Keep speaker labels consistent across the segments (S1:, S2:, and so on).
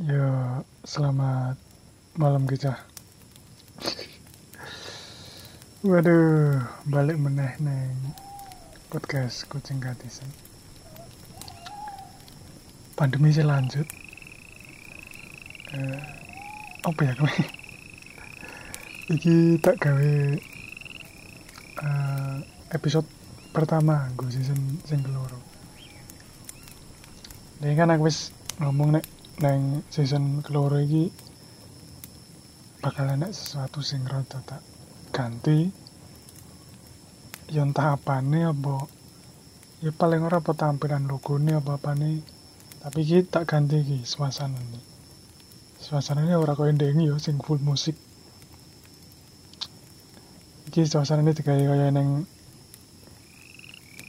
S1: Ya, selamat malam kita. Waduh, balik meneh neng podcast kucing katisan. Pandemi sih lanjut. Eh, apa ya kowe? Iki tak gawe eh, episode pertama gue season sing keloro. Kan aku wis ngomong nek neng season keloro iki bakal enak sesuatu sing rada tak ganti. Ya entah apane apa. Ya paling ora apa tampilan logone apa apane. Tapi iki tak ganti iki suasana nih suasananya ora koyo ndeng ya sing full musik. Iki suasananya digawe kaya neng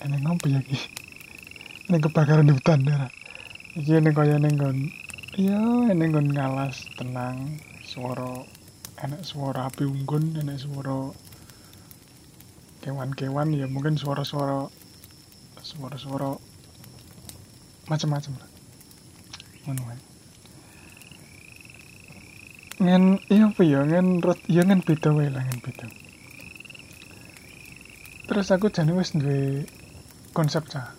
S1: neng apa ya iki? Neng kebakaran hutan ya. Iki neng kaya neng kon iya neng kon ngalas tenang suara enak suara api unggun enak suara kewan-kewan ya mungkin suara-suara suara-suara macam-macam lah. Ngono wae. Ngen iya apa ya ngen rot iya ngen beda wae lah ngen beda. Terus aku jane wis duwe konsep cah.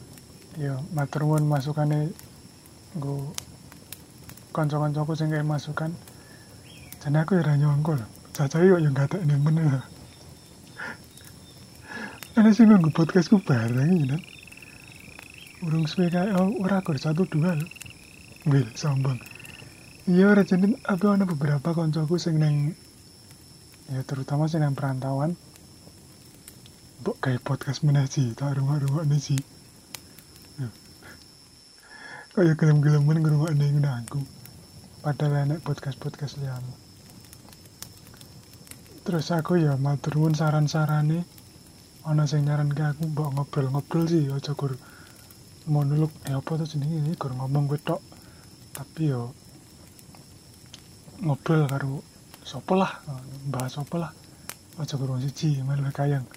S1: Ya matur nuwun masukane kanca-kancaku sing kayak masukan. Dan aku ya nyongkol. Caca yuk yang kata ini bener karena sih nunggu podcastku bareng ya urung suwe kayak oh ora aku satu dua lho. Bil, sombong. Iya ora jadi aku ada beberapa koncoku sing neng ya terutama sing nang perantauan. Bok kayak podcast mana sih, tak rumah-rumah ini sih. Gelem-gelemen ngerungok ini yang aku. Padahal enak podcast-podcast liamu. Terus aku ya matur nuwun saran-sarane ana sing nyaran ke aku mbok ngobrol-ngobrol sih aja gur monolog eh apa tuh jenenge iki gur ngomong gue tok. Tapi yo ngobrol karo sapa lah, bahas sapa lah. Aja gur wong siji melu kayang.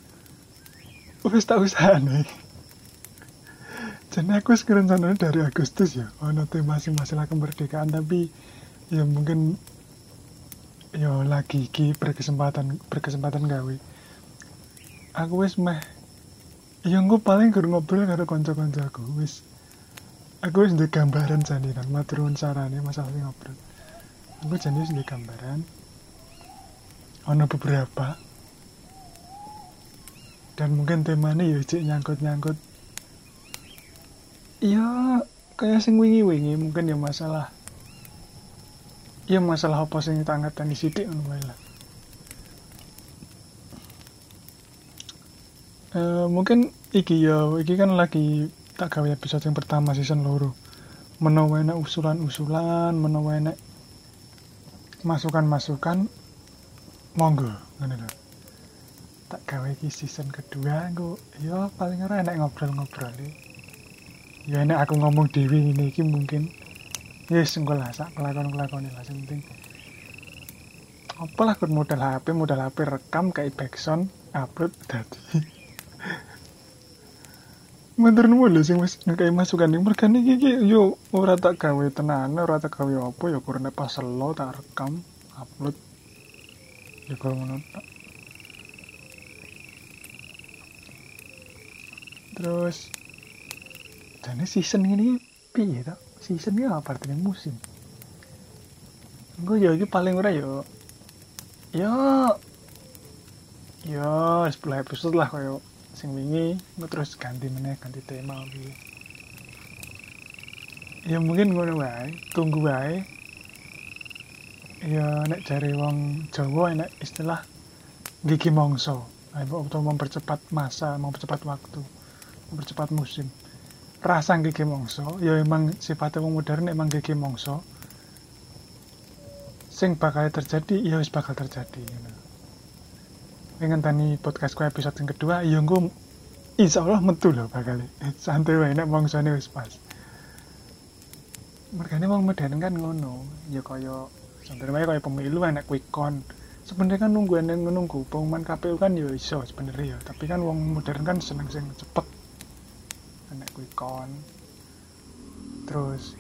S1: Wis tak usahane. Jadi aku sekarang dari Agustus ya, ono tema sing masalah kemerdekaan tapi ya mungkin ya lagi ki berkesempatan berkesempatan gawe. Aku wis meh ya gue paling gur ngobrol karo kanca aku wis. Aku wis ndek gambaran jane kan maturun sarane masalah sing ngobrol. Aku jane wis ndek gambaran ono beberapa. Dan mungkin temanya ya cek nyangkut-nyangkut iya kayak sing wingi-wingi mungkin ya masalah Iya masalah apa sing tak ngerteni sithik wae lah. Eh mungkin iki ya, iki kan lagi tak gawe episode yang pertama season loro. Menawa enak usulan-usulan, menawa enak masukan-masukan monggo ngono lho. Tak gawe iki season kedua engko ya paling ora enak ngobrol-ngobrol Ya enak aku ngomong dewi ini iki mungkin yes enggak lah sak kelakon kelakon lah yang penting. Apalah kan modal HP modal HP rekam kayak backsound upload tadi Mantur nuwun lho sing wis ngekei masukan ning mergane iki yo ora tak gawe tenan ora tak gawe apa ya kurang pas lo tak rekam upload. Ya kalau ngono terus dan season ini piye tak seasonnya apa artinya? Musim? Gue ini paling ora yo. Yo. Yo 10 episode lah koyo sing wingi. Gue terus ganti meneh ganti tema gitu ya mungkin ngono wae tunggu wae. Ya nek cari wong Jawa nek istilah gigi mongso atau mempercepat masa mempercepat waktu mempercepat musim rasa gigi mongso ya emang sifatnya wong modern emang gigi mongso sing bakal terjadi ya wis bakal terjadi you pengen tani podcastku episode yang kedua ya gue insya Allah metu loh bakal. Santai wae nek mongsone wis pas. Mereka ini wong modern kan ngono ya kaya santai wae kaya pemilu enak quick count sebenarnya kan nunggu enak nunggu pengumuman KPU kan ya iso sebenarnya ya tapi kan wong modern kan seneng sing cepet enak quick count terus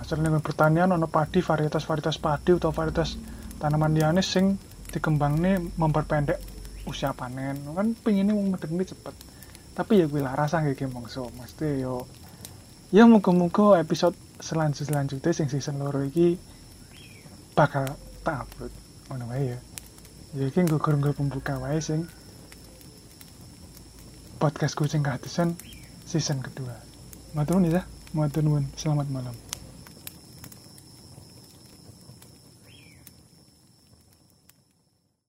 S1: selain pertanian ono padi varietas-varietas padi atau varietas tanaman liane sing nih memperpendek usia panen. Kan pengen mau ini cepet. Tapi ya gue lah rasa kayak mongso. Mesti yo ya muka-muka episode selanjut selanjutnya sing season loro iki bakal tak upload. Ngono wae ya. Ya iki kurang pembuka wae sing podcast kucing kehabisan season kedua. Matur nuwun ya. Matur nuwun. Selamat malam